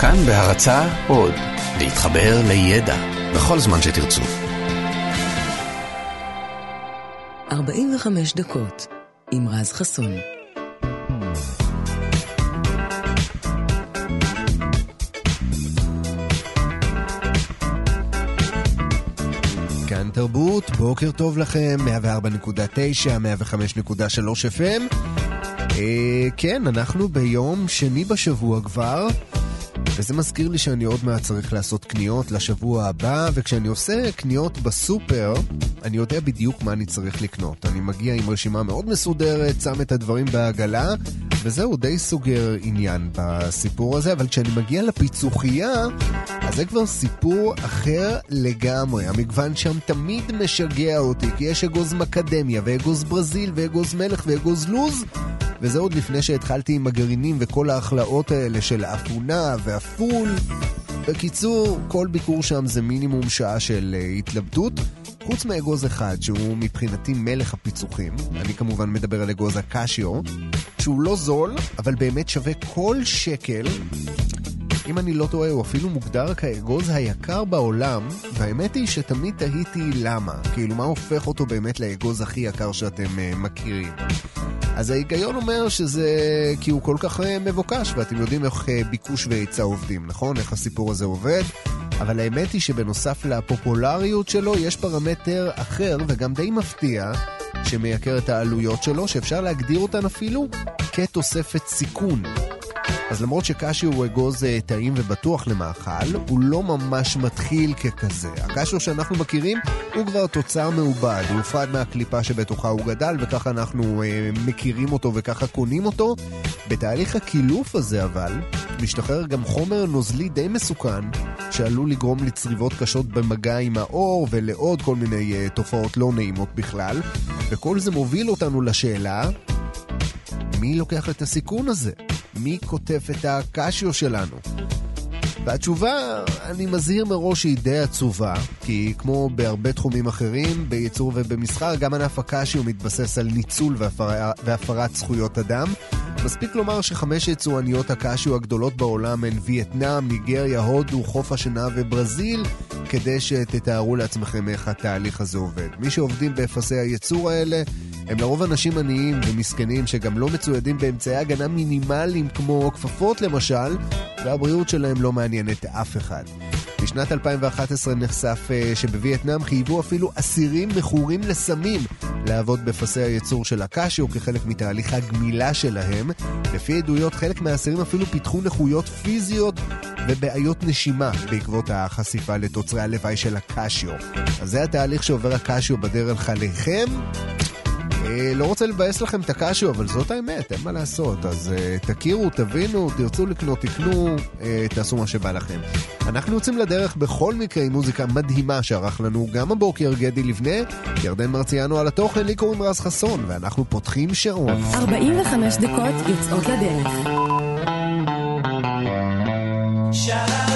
כאן בהרצה עוד, להתחבר לידע בכל זמן שתרצו. 45 דקות עם רז חסון. כאן תרבות, בוקר טוב לכם, 104.9, 105.3 FM. אה, כן, אנחנו ביום שני בשבוע כבר, וזה מזכיר לי שאני עוד מעט צריך לעשות קניות לשבוע הבא, וכשאני עושה קניות בסופר, אני יודע בדיוק מה אני צריך לקנות. אני מגיע עם רשימה מאוד מסודרת, שם את הדברים בעגלה, וזהו, די סוגר עניין בסיפור הזה, אבל כשאני מגיע לפיצוחייה, אז זה כבר סיפור אחר לגמרי. המגוון שם תמיד משגע אותי, כי יש אגוז מקדמיה, ואגוז ברזיל, ואגוז מלך, ואגוז לוז, וזה עוד לפני שהתחלתי עם הגרעינים וכל ההכלאות האלה של האפונה והפול. בקיצור, כל ביקור שם זה מינימום שעה של uh, התלבטות, חוץ מאגוז אחד שהוא מבחינתי מלך הפיצוחים, אני כמובן מדבר על אגוז הקשיו, שהוא לא זול, אבל באמת שווה כל שקל. אם אני לא טועה, הוא אפילו מוגדר כאגוז היקר בעולם, והאמת היא שתמיד תהיתי למה. כאילו, מה הופך אותו באמת לאגוז הכי יקר שאתם uh, מכירים. אז ההיגיון אומר שזה כי הוא כל כך uh, מבוקש, ואתם יודעים איך uh, ביקוש והיצע עובדים, נכון? איך הסיפור הזה עובד? אבל האמת היא שבנוסף לפופולריות שלו, יש פרמטר אחר וגם די מפתיע, שמייקר את העלויות שלו, שאפשר להגדיר אותן אפילו כתוספת סיכון. אז למרות שקשי הוא אגוז אה, טעים ובטוח למאכל, הוא לא ממש מתחיל ככזה. הקשיו שאנחנו מכירים הוא כבר תוצר מעובד, הוא הופרד מהקליפה שבתוכה הוא גדל, וככה אנחנו אה, מכירים אותו וככה קונים אותו. בתהליך הקילוף הזה אבל, משתחרר גם חומר נוזלי די מסוכן, שעלול לגרום לצריבות קשות במגע עם האור ולעוד כל מיני אה, תופעות לא נעימות בכלל. וכל זה מוביל אותנו לשאלה, מי לוקח את הסיכון הזה? מי כותב את הקשיו שלנו? והתשובה, אני מזהיר מראש, היא די עצובה, כי כמו בהרבה תחומים אחרים, בייצור ובמסחר, גם ענף הקשיו מתבסס על ניצול והפר... והפרת זכויות אדם. מספיק לומר שחמש יצואניות הקשיו הגדולות בעולם הן וייטנאם, ניגריה, הודו, חוף השנה וברזיל, כדי שתתארו לעצמכם איך התהליך הזה עובד. מי שעובדים באפסי הייצור האלה הם לרוב אנשים עניים ומסכנים שגם לא מצוידים באמצעי הגנה מינימליים כמו כפפות למשל, והבריאות שלהם לא מעניינת אף אחד. בשנת 2011 נחשף אה, שבווייטנאם חייבו אפילו אסירים מכורים לסמים לעבוד בפסי הייצור של הקשיו כחלק מתהליך הגמילה שלהם. לפי עדויות, חלק מהאסירים אפילו פיתחו נכויות פיזיות ובעיות נשימה בעקבות החשיפה לתוצרי הלוואי של הקשיו. אז זה התהליך שעובר הקשיו בדרך עליכם. לא רוצה לבאס לכם את הקשיו, אבל זאת האמת, אין מה לעשות. אז uh, תכירו, תבינו, תרצו לקנות, תקנו, uh, תעשו מה שבא לכם. אנחנו יוצאים לדרך בכל מקרה עם מוזיקה מדהימה שערך לנו גם הבוקר גדי לבנה, ירדן מרציאנו על התוכן, לי קוראים רז חסון, ואנחנו פותחים שעון. 45 דקות יוצאות לדרך. Cause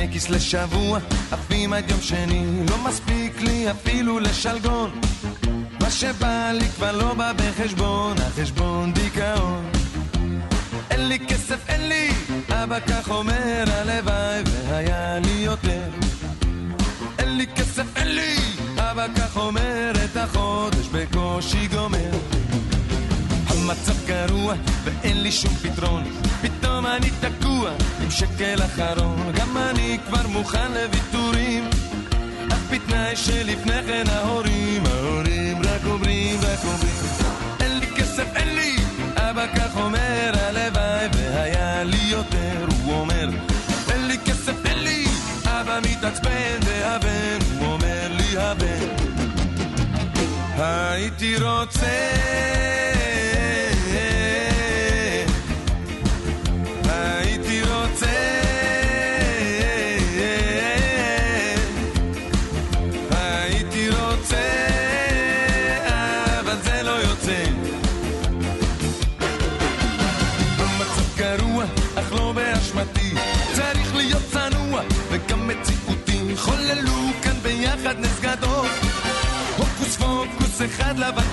כשדמי כיס לשבוע, עפים עד יום שני. לא מספיק לי אפילו לשלגון. מה שבא לי כבר לא בא בחשבון, החשבון דיכאון. אין לי כסף, אין לי, אבא כך אומר, הלוואי והיה לי יותר. אין לי כסף, אין לי, אבא כך אומר, את החודש בקושי גומר. המצב גרוע ואין לי שום פתרון. פתאום אני תקוע עם שקל אחרון. גם אני כבר מוכן לוויתורים. אך בתנאי שלפני כן ההורים ההורים רק אומרים רק אומרים. אין לי כסף אין לי. אבא כך אומר הלוואי והיה לי יותר. הוא אומר אין לי כסף אין לי. אבא מתעצבן והבן הוא אומר לי הבן. הייתי רוצה אחד לבן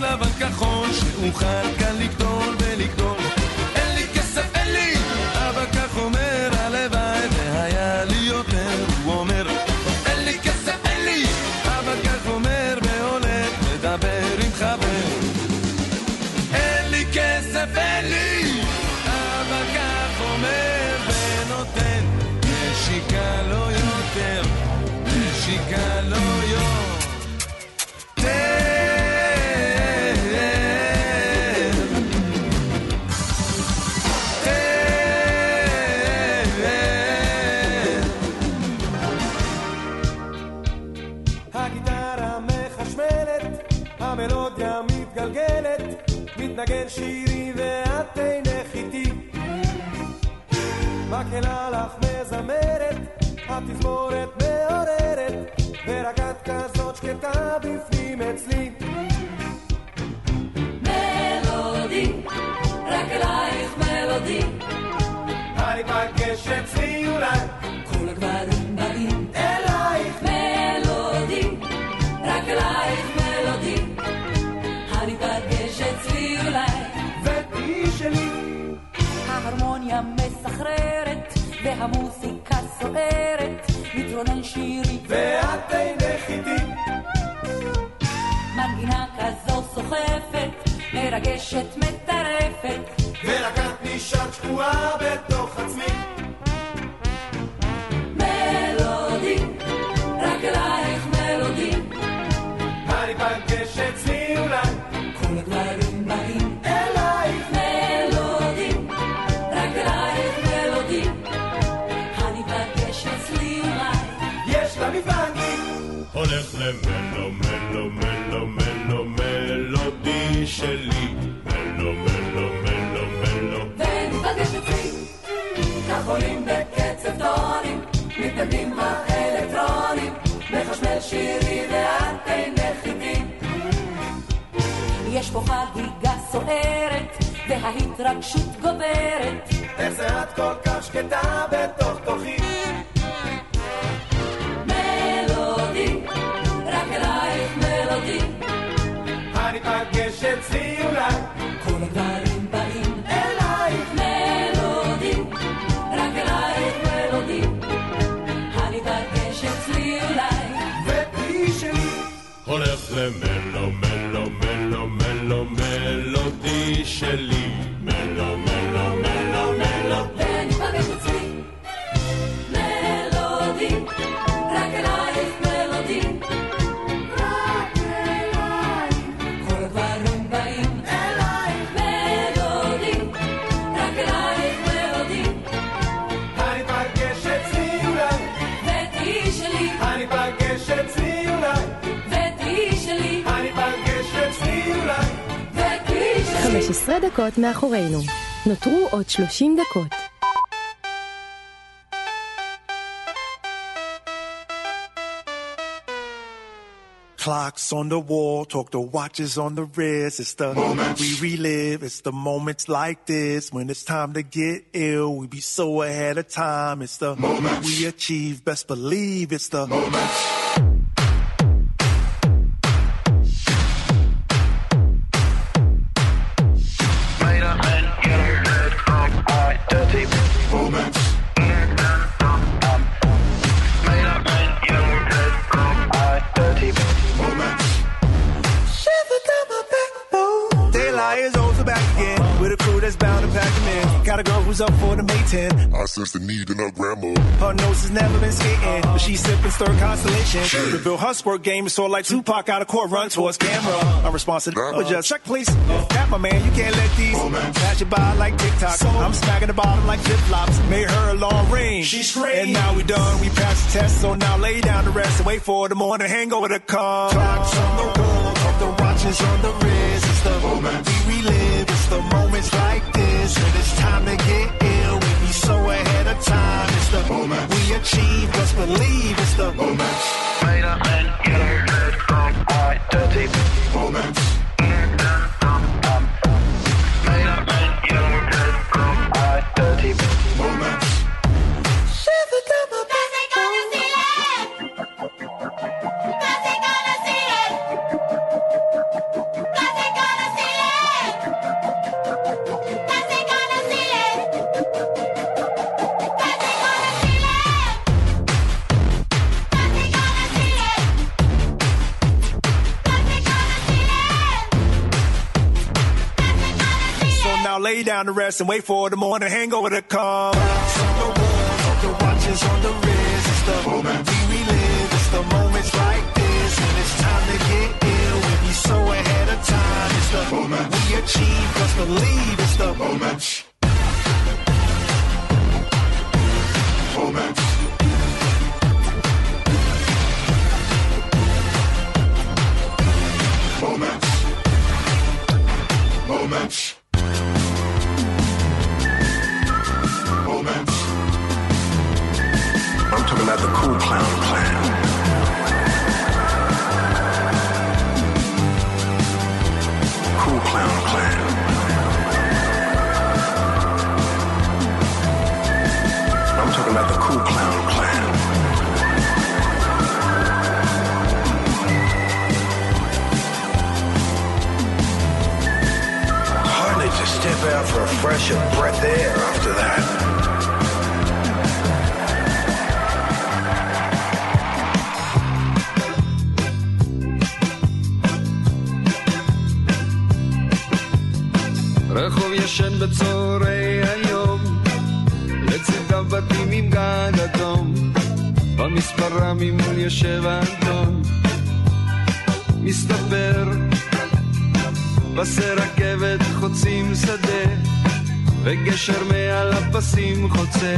לבן כחול שאוכל כאן bautismo. מרגשת, מטרפת, ורק את נשארת שקועה בתוך מתנגנים האלקטרונים, מחשמל שירי ואת אינך איתי. יש פה חגיגה סוערת, וההתרגשות גוברת, איך זה את כל כך שקטה בתוך תוכי. מלודי, רק אלייך מלודי, אני פגש אצלי דקות מאחורינו. נותרו עוד 30 דקות. Clocks on the wall, talk to watches on the wrist. It's the moments we relive. It's the moments like this when it's time to get ill. We be so ahead of time. It's the moments we achieve. Best believe it's the moments I sense the need in her grandma. Her nose has never been skating, but she's sipping stir constellation. Reveal her squirt game of like Tupac out of court run towards camera. I'm responsive, but just check please. Tap my man, you can't let these pass you by like TikTok. I'm smacking the bottom like flip flops. Made her a long range. She's great. And now we done, we passed the test, so now lay down the rest and wait for the morning hangover to come. Clocks on the wall, the watches on the wrist. It's the moment we relive. It's the moments like this when it's time to get time. It's the moment we achieve. Just believe it's the moment. Made up and yellow, red, gone, white, dirty. Moments. Lay down to rest and wait for the morning hangover to come. On the wall, talk the watches on the wrist. It's the we relive. It's the moment to get ill. So ahead of time. It's the we achieve. Just believe it's the. About the cool clown plan. Cool clown plan. I'm talking about the cool clown plan. Hardly step out for a fresh breath of air after that. רחוב ישן בצהרי היום, לצדם בתים עם גג אדום, במספרה ממול יושב האנטון, מסתבר, פסי רכבת חוצים שדה, וגשר מעל הפסים חוצה,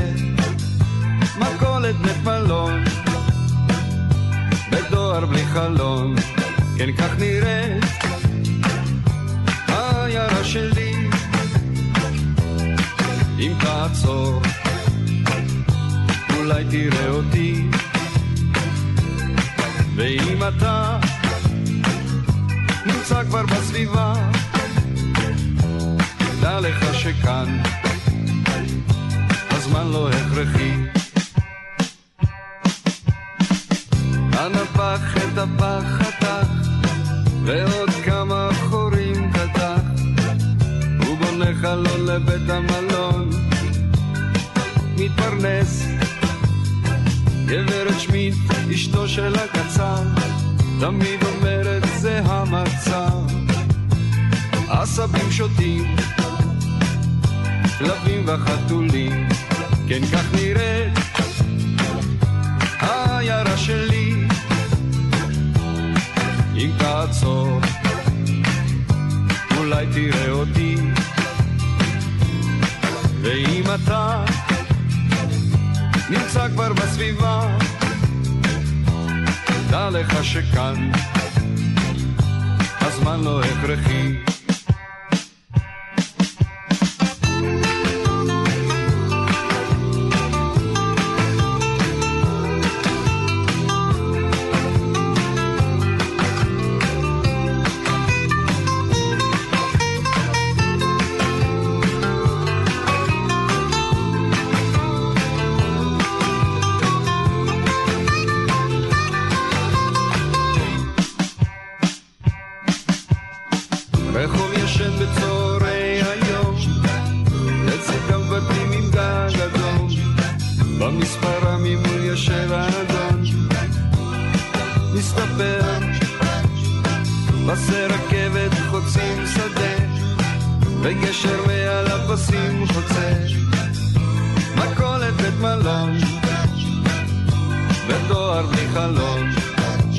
מכולת מלון, בדואר בלי חלון, כן כך נראית העיירה שלי אם תעצור אולי תראה אותי. ואם אתה נמצא כבר בסביבה דע לך שכאן הזמן לא הכרחי. אנא פח את הפח חתך ועוד כמה חורים קדח. הוא בונה חלון לבית המלון מתפרנס. גברת שמיט, אשתו של הקצר תמיד אומרת זה המצב. עשבים שותים כלבים וחתולים כן כך נראית נמצא כבר בסביבה. דע לך שכאן הזמן לא הכרחי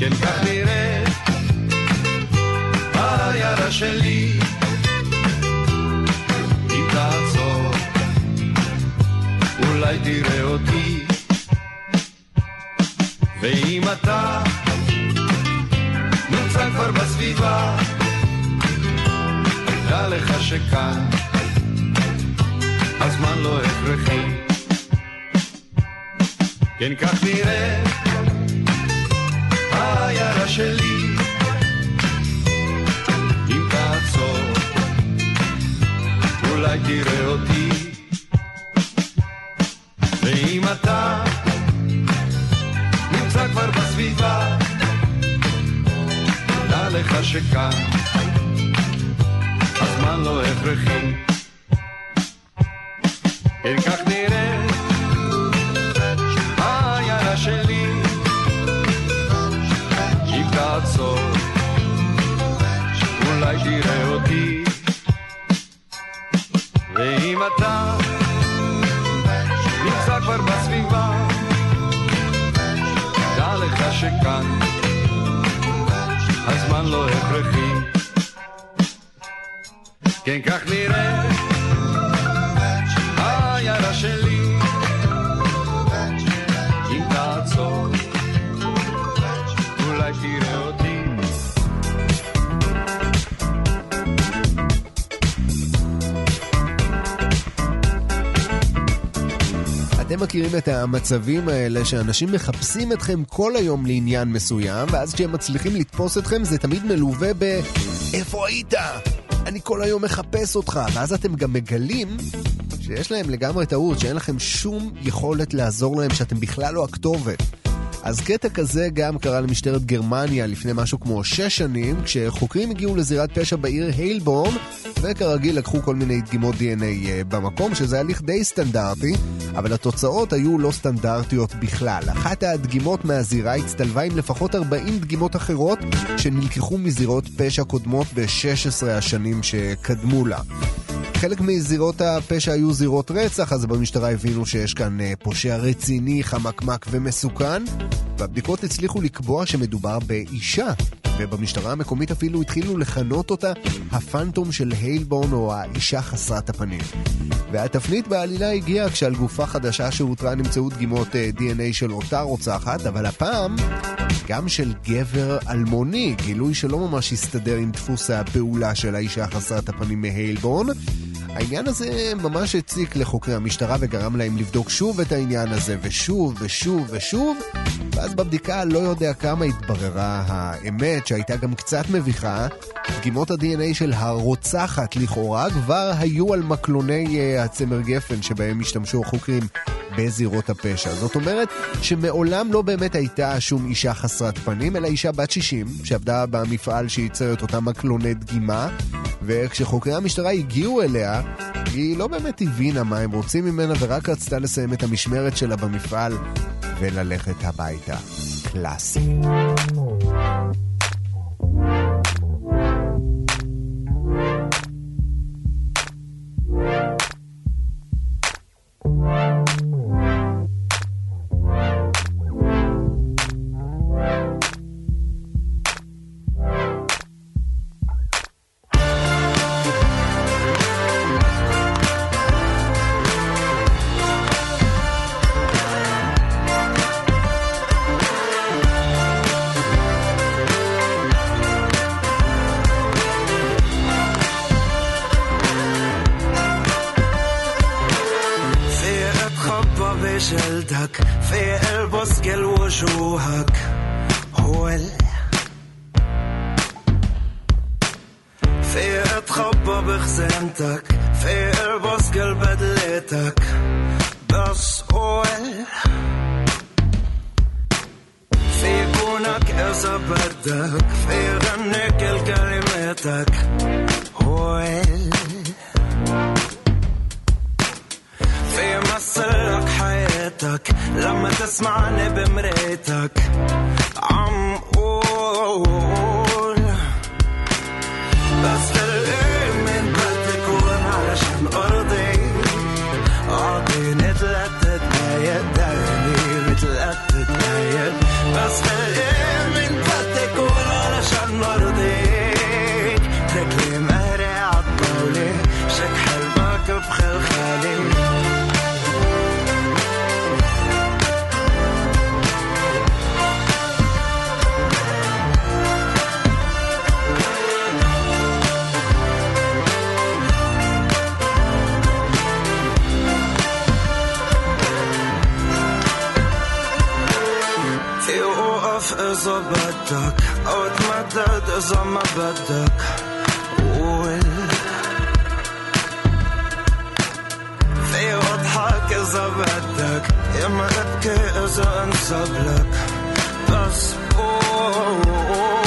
כן כך נראה העיירה שלי. אם תעצור אולי תראה אותי. ואם אתה נמצא כבר בסביבה דע לך שכאן הזמן לא הכרחי. כן כך נראה העיירה שלי אם תעצור, אולי תראה אותי. ואם אתה נמצא כבר בסביבה, דע לך שכאן הזמן לא הכרחי. כן כך נראה לא הכרחי. כן, כך נראה אתם מכירים את המצבים האלה שאנשים מחפשים אתכם כל היום לעניין מסוים, ואז כשהם מצליחים לתפוס אתכם זה תמיד מלווה ב... איפה היית? אני כל היום מחפש אותך. ואז אתם גם מגלים שיש להם לגמרי טעות, שאין לכם שום יכולת לעזור להם, שאתם בכלל לא הכתובת. אז קטע כזה גם קרה למשטרת גרמניה לפני משהו כמו שש שנים, כשחוקרים הגיעו לזירת פשע בעיר היילבורן, וכרגיל לקחו כל מיני דגימות DNA אה, במקום, שזה הליך די סטנדרטי, אבל התוצאות היו לא סטנדרטיות בכלל. אחת הדגימות מהזירה הצטלבה עם לפחות 40 דגימות אחרות שנלקחו מזירות פשע קודמות ב-16 השנים שקדמו לה. חלק מזירות הפשע היו זירות רצח, אז במשטרה הבינו שיש כאן אה, פושע רציני, חמקמק ומסוכן, והבדיקות הצליחו לקבוע שמדובר באישה. ובמשטרה המקומית אפילו התחילו לכנות אותה הפנטום של היילבורן או האישה חסרת הפנים. והתפנית בעלילה הגיעה כשעל גופה חדשה שאותרה נמצאו דגימות אה, DNA של אותה רוצחת, אבל הפעם גם של גבר אלמוני, גילוי שלא ממש הסתדר עם דפוס הפעולה של האישה חסרת הפנים מהיילבורן. העניין הזה ממש הציק לחוקרי המשטרה וגרם להם לבדוק שוב את העניין הזה, ושוב ושוב ושוב, ואז בבדיקה לא יודע כמה התבררה האמת, שהייתה גם קצת מביכה. דגימות ה-DNA של הרוצחת לכאורה כבר היו על מקלוני uh, הצמר גפן שבהם השתמשו החוקרים בזירות הפשע. זאת אומרת שמעולם לא באמת הייתה שום אישה חסרת פנים, אלא אישה בת 60 שעבדה במפעל שייצר את אותם מקלוני דגימה, וכשחוקרי המשטרה הגיעו אליה, היא לא באמת הבינה מה הם רוצים ממנה ורק רצתה לסיים את המשמרת שלה במפעל וללכת הביתה. קלאסי. اتخبى بجلدك في قلب اسكل وجوهك هو ال... في اتخبى بخزانتك في قلب اسكل بدلتك بس قول في كونك اذا بدك في غني كل كلماتك هو حياتك لما تسمعني بمريتك عم قول. بس تلقي من بدي كون علشان ارضي أعطيني ثلاث دقايق دقيقة ثلاث دقايق. بس إذا بدك أو تمدد إذا ما بدك قول في واضحك إذا بدك يا ما إذا أنسب لك بس قول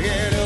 Yeah.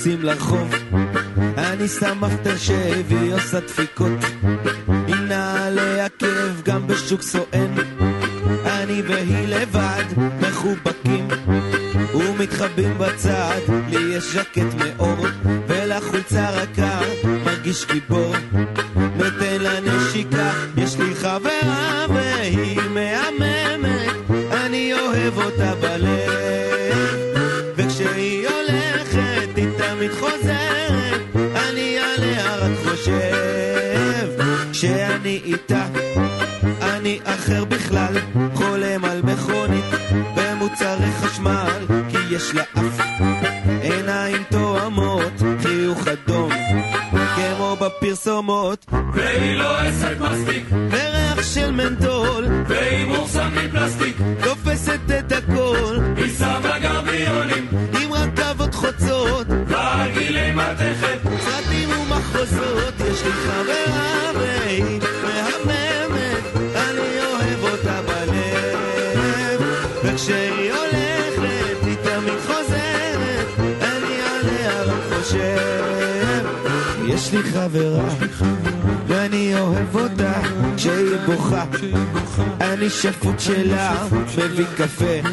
יוצאים לרחוב. אני שם אפטר שהביא עושה דפיקות. עם נעלי עקב גם בשוק סואן. כשאני איתה, אני אחר בכלל, חולם על מכונית במוצרי חשמל, כי יש לה אף. עיניים תואמות, חיוך אדום, כמו בפרסומות, והיא לא עסק מספיק, וריח של מנטול, והיא מורסם מפלסטיק, תופסת את הכל, היא שמה גרביונים, עם רכבות חוצות, ועגילי מתכת, סרטים ומחוזות, יש לי חברה יש לי חברה, ואני אוהב אותה, כשהיא בוכה, אני שפוט שלה, מביא קפה,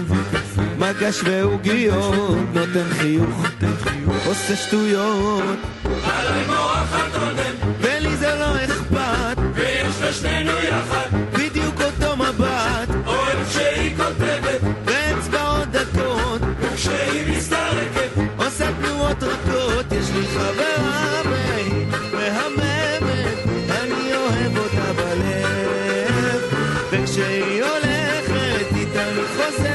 מגש ועוגיות, נותן חיוך, עושה שטויות, וכשהיא הולכת תמיד חוזרת,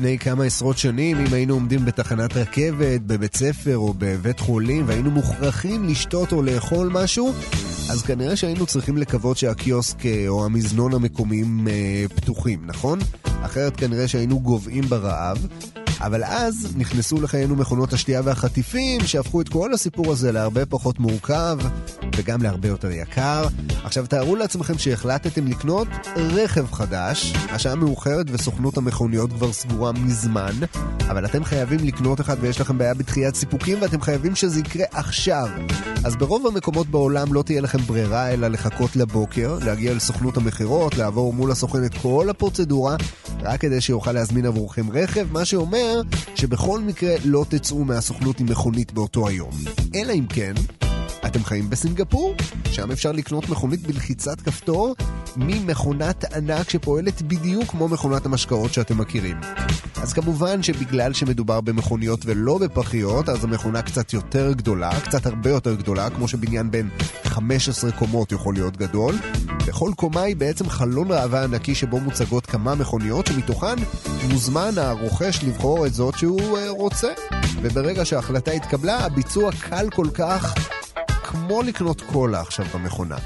לפני כמה עשרות שנים, אם היינו עומדים בתחנת רכבת, בבית ספר או בבית חולים והיינו מוכרחים לשתות או לאכול משהו, אז כנראה שהיינו צריכים לקוות שהקיוסק אה, או המזנון המקומיים אה, פתוחים, נכון? אחרת כנראה שהיינו גוועים ברעב. אבל אז נכנסו לחיינו מכונות השתייה והחטיפים, שהפכו את כל הסיפור הזה להרבה פחות מורכב, וגם להרבה יותר יקר. עכשיו תארו לעצמכם שהחלטתם לקנות רכב חדש, השעה מאוחרת וסוכנות המכוניות כבר סגורה מזמן, אבל אתם חייבים לקנות אחד ויש לכם בעיה בדחיית סיפוקים ואתם חייבים שזה יקרה עכשיו. אז ברוב המקומות בעולם לא תהיה לכם ברירה אלא לחכות לבוקר, להגיע לסוכנות המכירות, לעבור מול הסוכן את כל הפרוצדורה, רק כדי שיוכל להזמין עבורכם רכב, מה שאומר שבכל מקרה לא תצאו מהסוכנות עם מכונית באותו היום. אלא אם כן, אתם חיים בסינגפור, שם אפשר לקנות מכונית בלחיצת כפתור ממכונת ענק שפועלת בדיוק כמו מכונת המשקאות שאתם מכירים. אז כמובן שבגלל שמדובר במכוניות ולא בפחיות, אז המכונה קצת יותר גדולה, קצת הרבה יותר גדולה, כמו שבניין בין 15 קומות יכול להיות גדול. בכל קומה היא בעצם חלון ראווה ענקי שבו מוצגות כמה מכוניות, שמתוכן מוזמן הרוכש לבחור את זאת שהוא אה, רוצה. וברגע שההחלטה התקבלה, הביצוע קל כל כך כמו לקנות קולה עכשיו במכונה.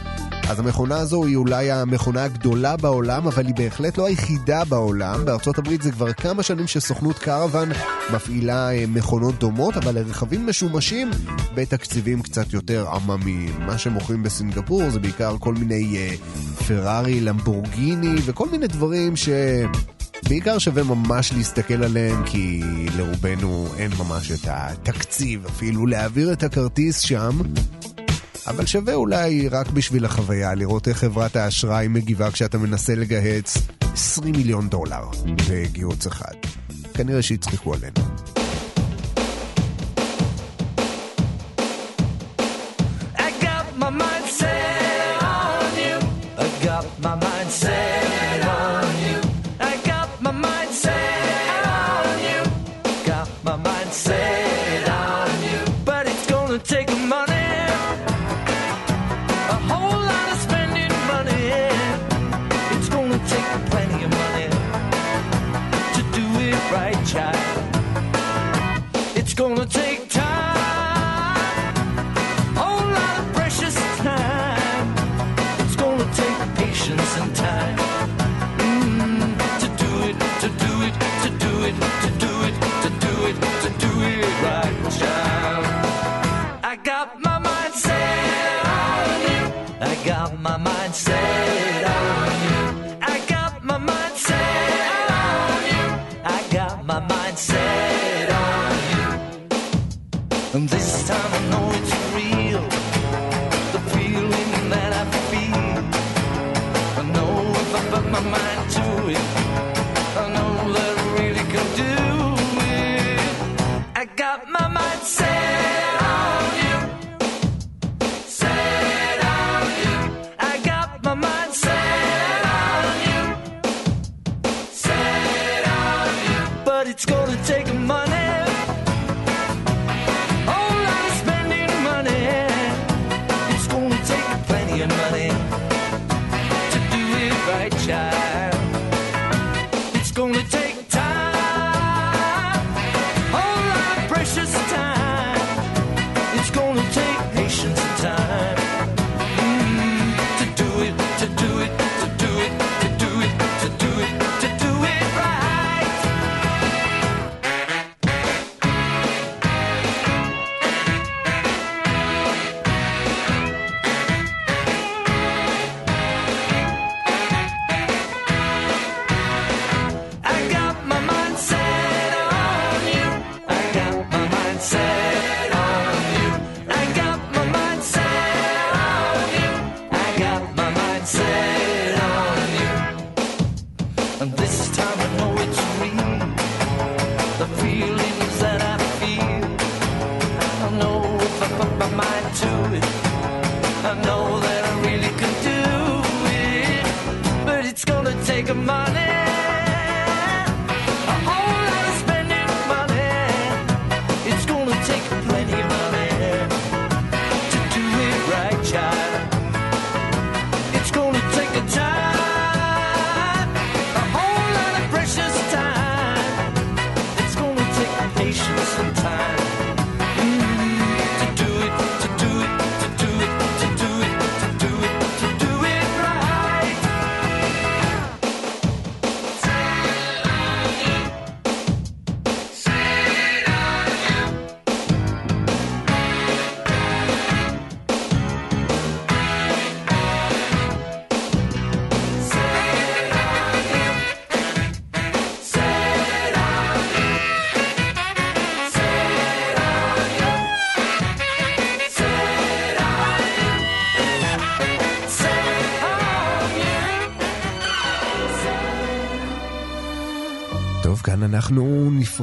אז המכונה הזו היא אולי המכונה הגדולה בעולם, אבל היא בהחלט לא היחידה בעולם. בארצות הברית זה כבר כמה שנים שסוכנות קרוון מפעילה אה, מכונות דומות, אבל לרכבים משומשים בתקציבים קצת יותר עממיים. מה שמוכרים בסינגפור זה בעיקר כל מיני אה, פרארי, למבורגיני וכל מיני דברים ש... בעיקר שווה ממש להסתכל עליהם, כי לרובנו אין ממש את התקציב אפילו להעביר את הכרטיס שם. אבל שווה אולי רק בשביל החוויה לראות איך חברת האשראי מגיבה כשאתה מנסה לגהץ 20 מיליון דולר בגיהוץ אחד. כנראה שיצחקו עלינו. my mind.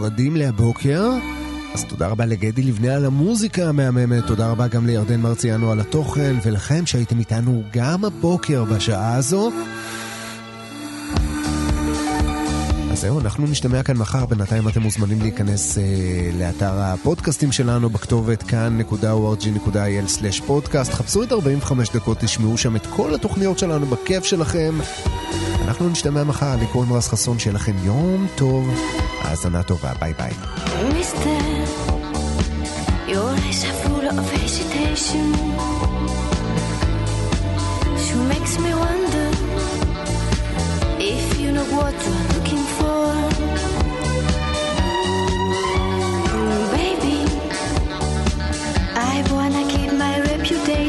נפרדים להבוקר. אז תודה רבה לגדי לבנה על המוזיקה המהממת, תודה רבה גם לירדן מרציאנו על התוכן, ולכם שהייתם איתנו גם הבוקר בשעה הזו. אז זהו, אנחנו נשתמע כאן מחר. בינתיים אתם מוזמנים להיכנס אה, לאתר הפודקאסטים שלנו בכתובת כאן.org.il/פודקאסט. חפשו את 45 דקות, תשמעו שם את כל התוכניות שלנו בכיף שלכם. אנחנו נשתמע מחר, אני קוראים רז חסון, שיהיה לכם יום טוב, האזנה טובה, ביי ביי.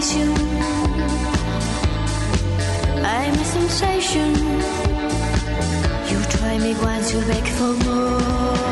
What you sensation. You try me once, you beg for more.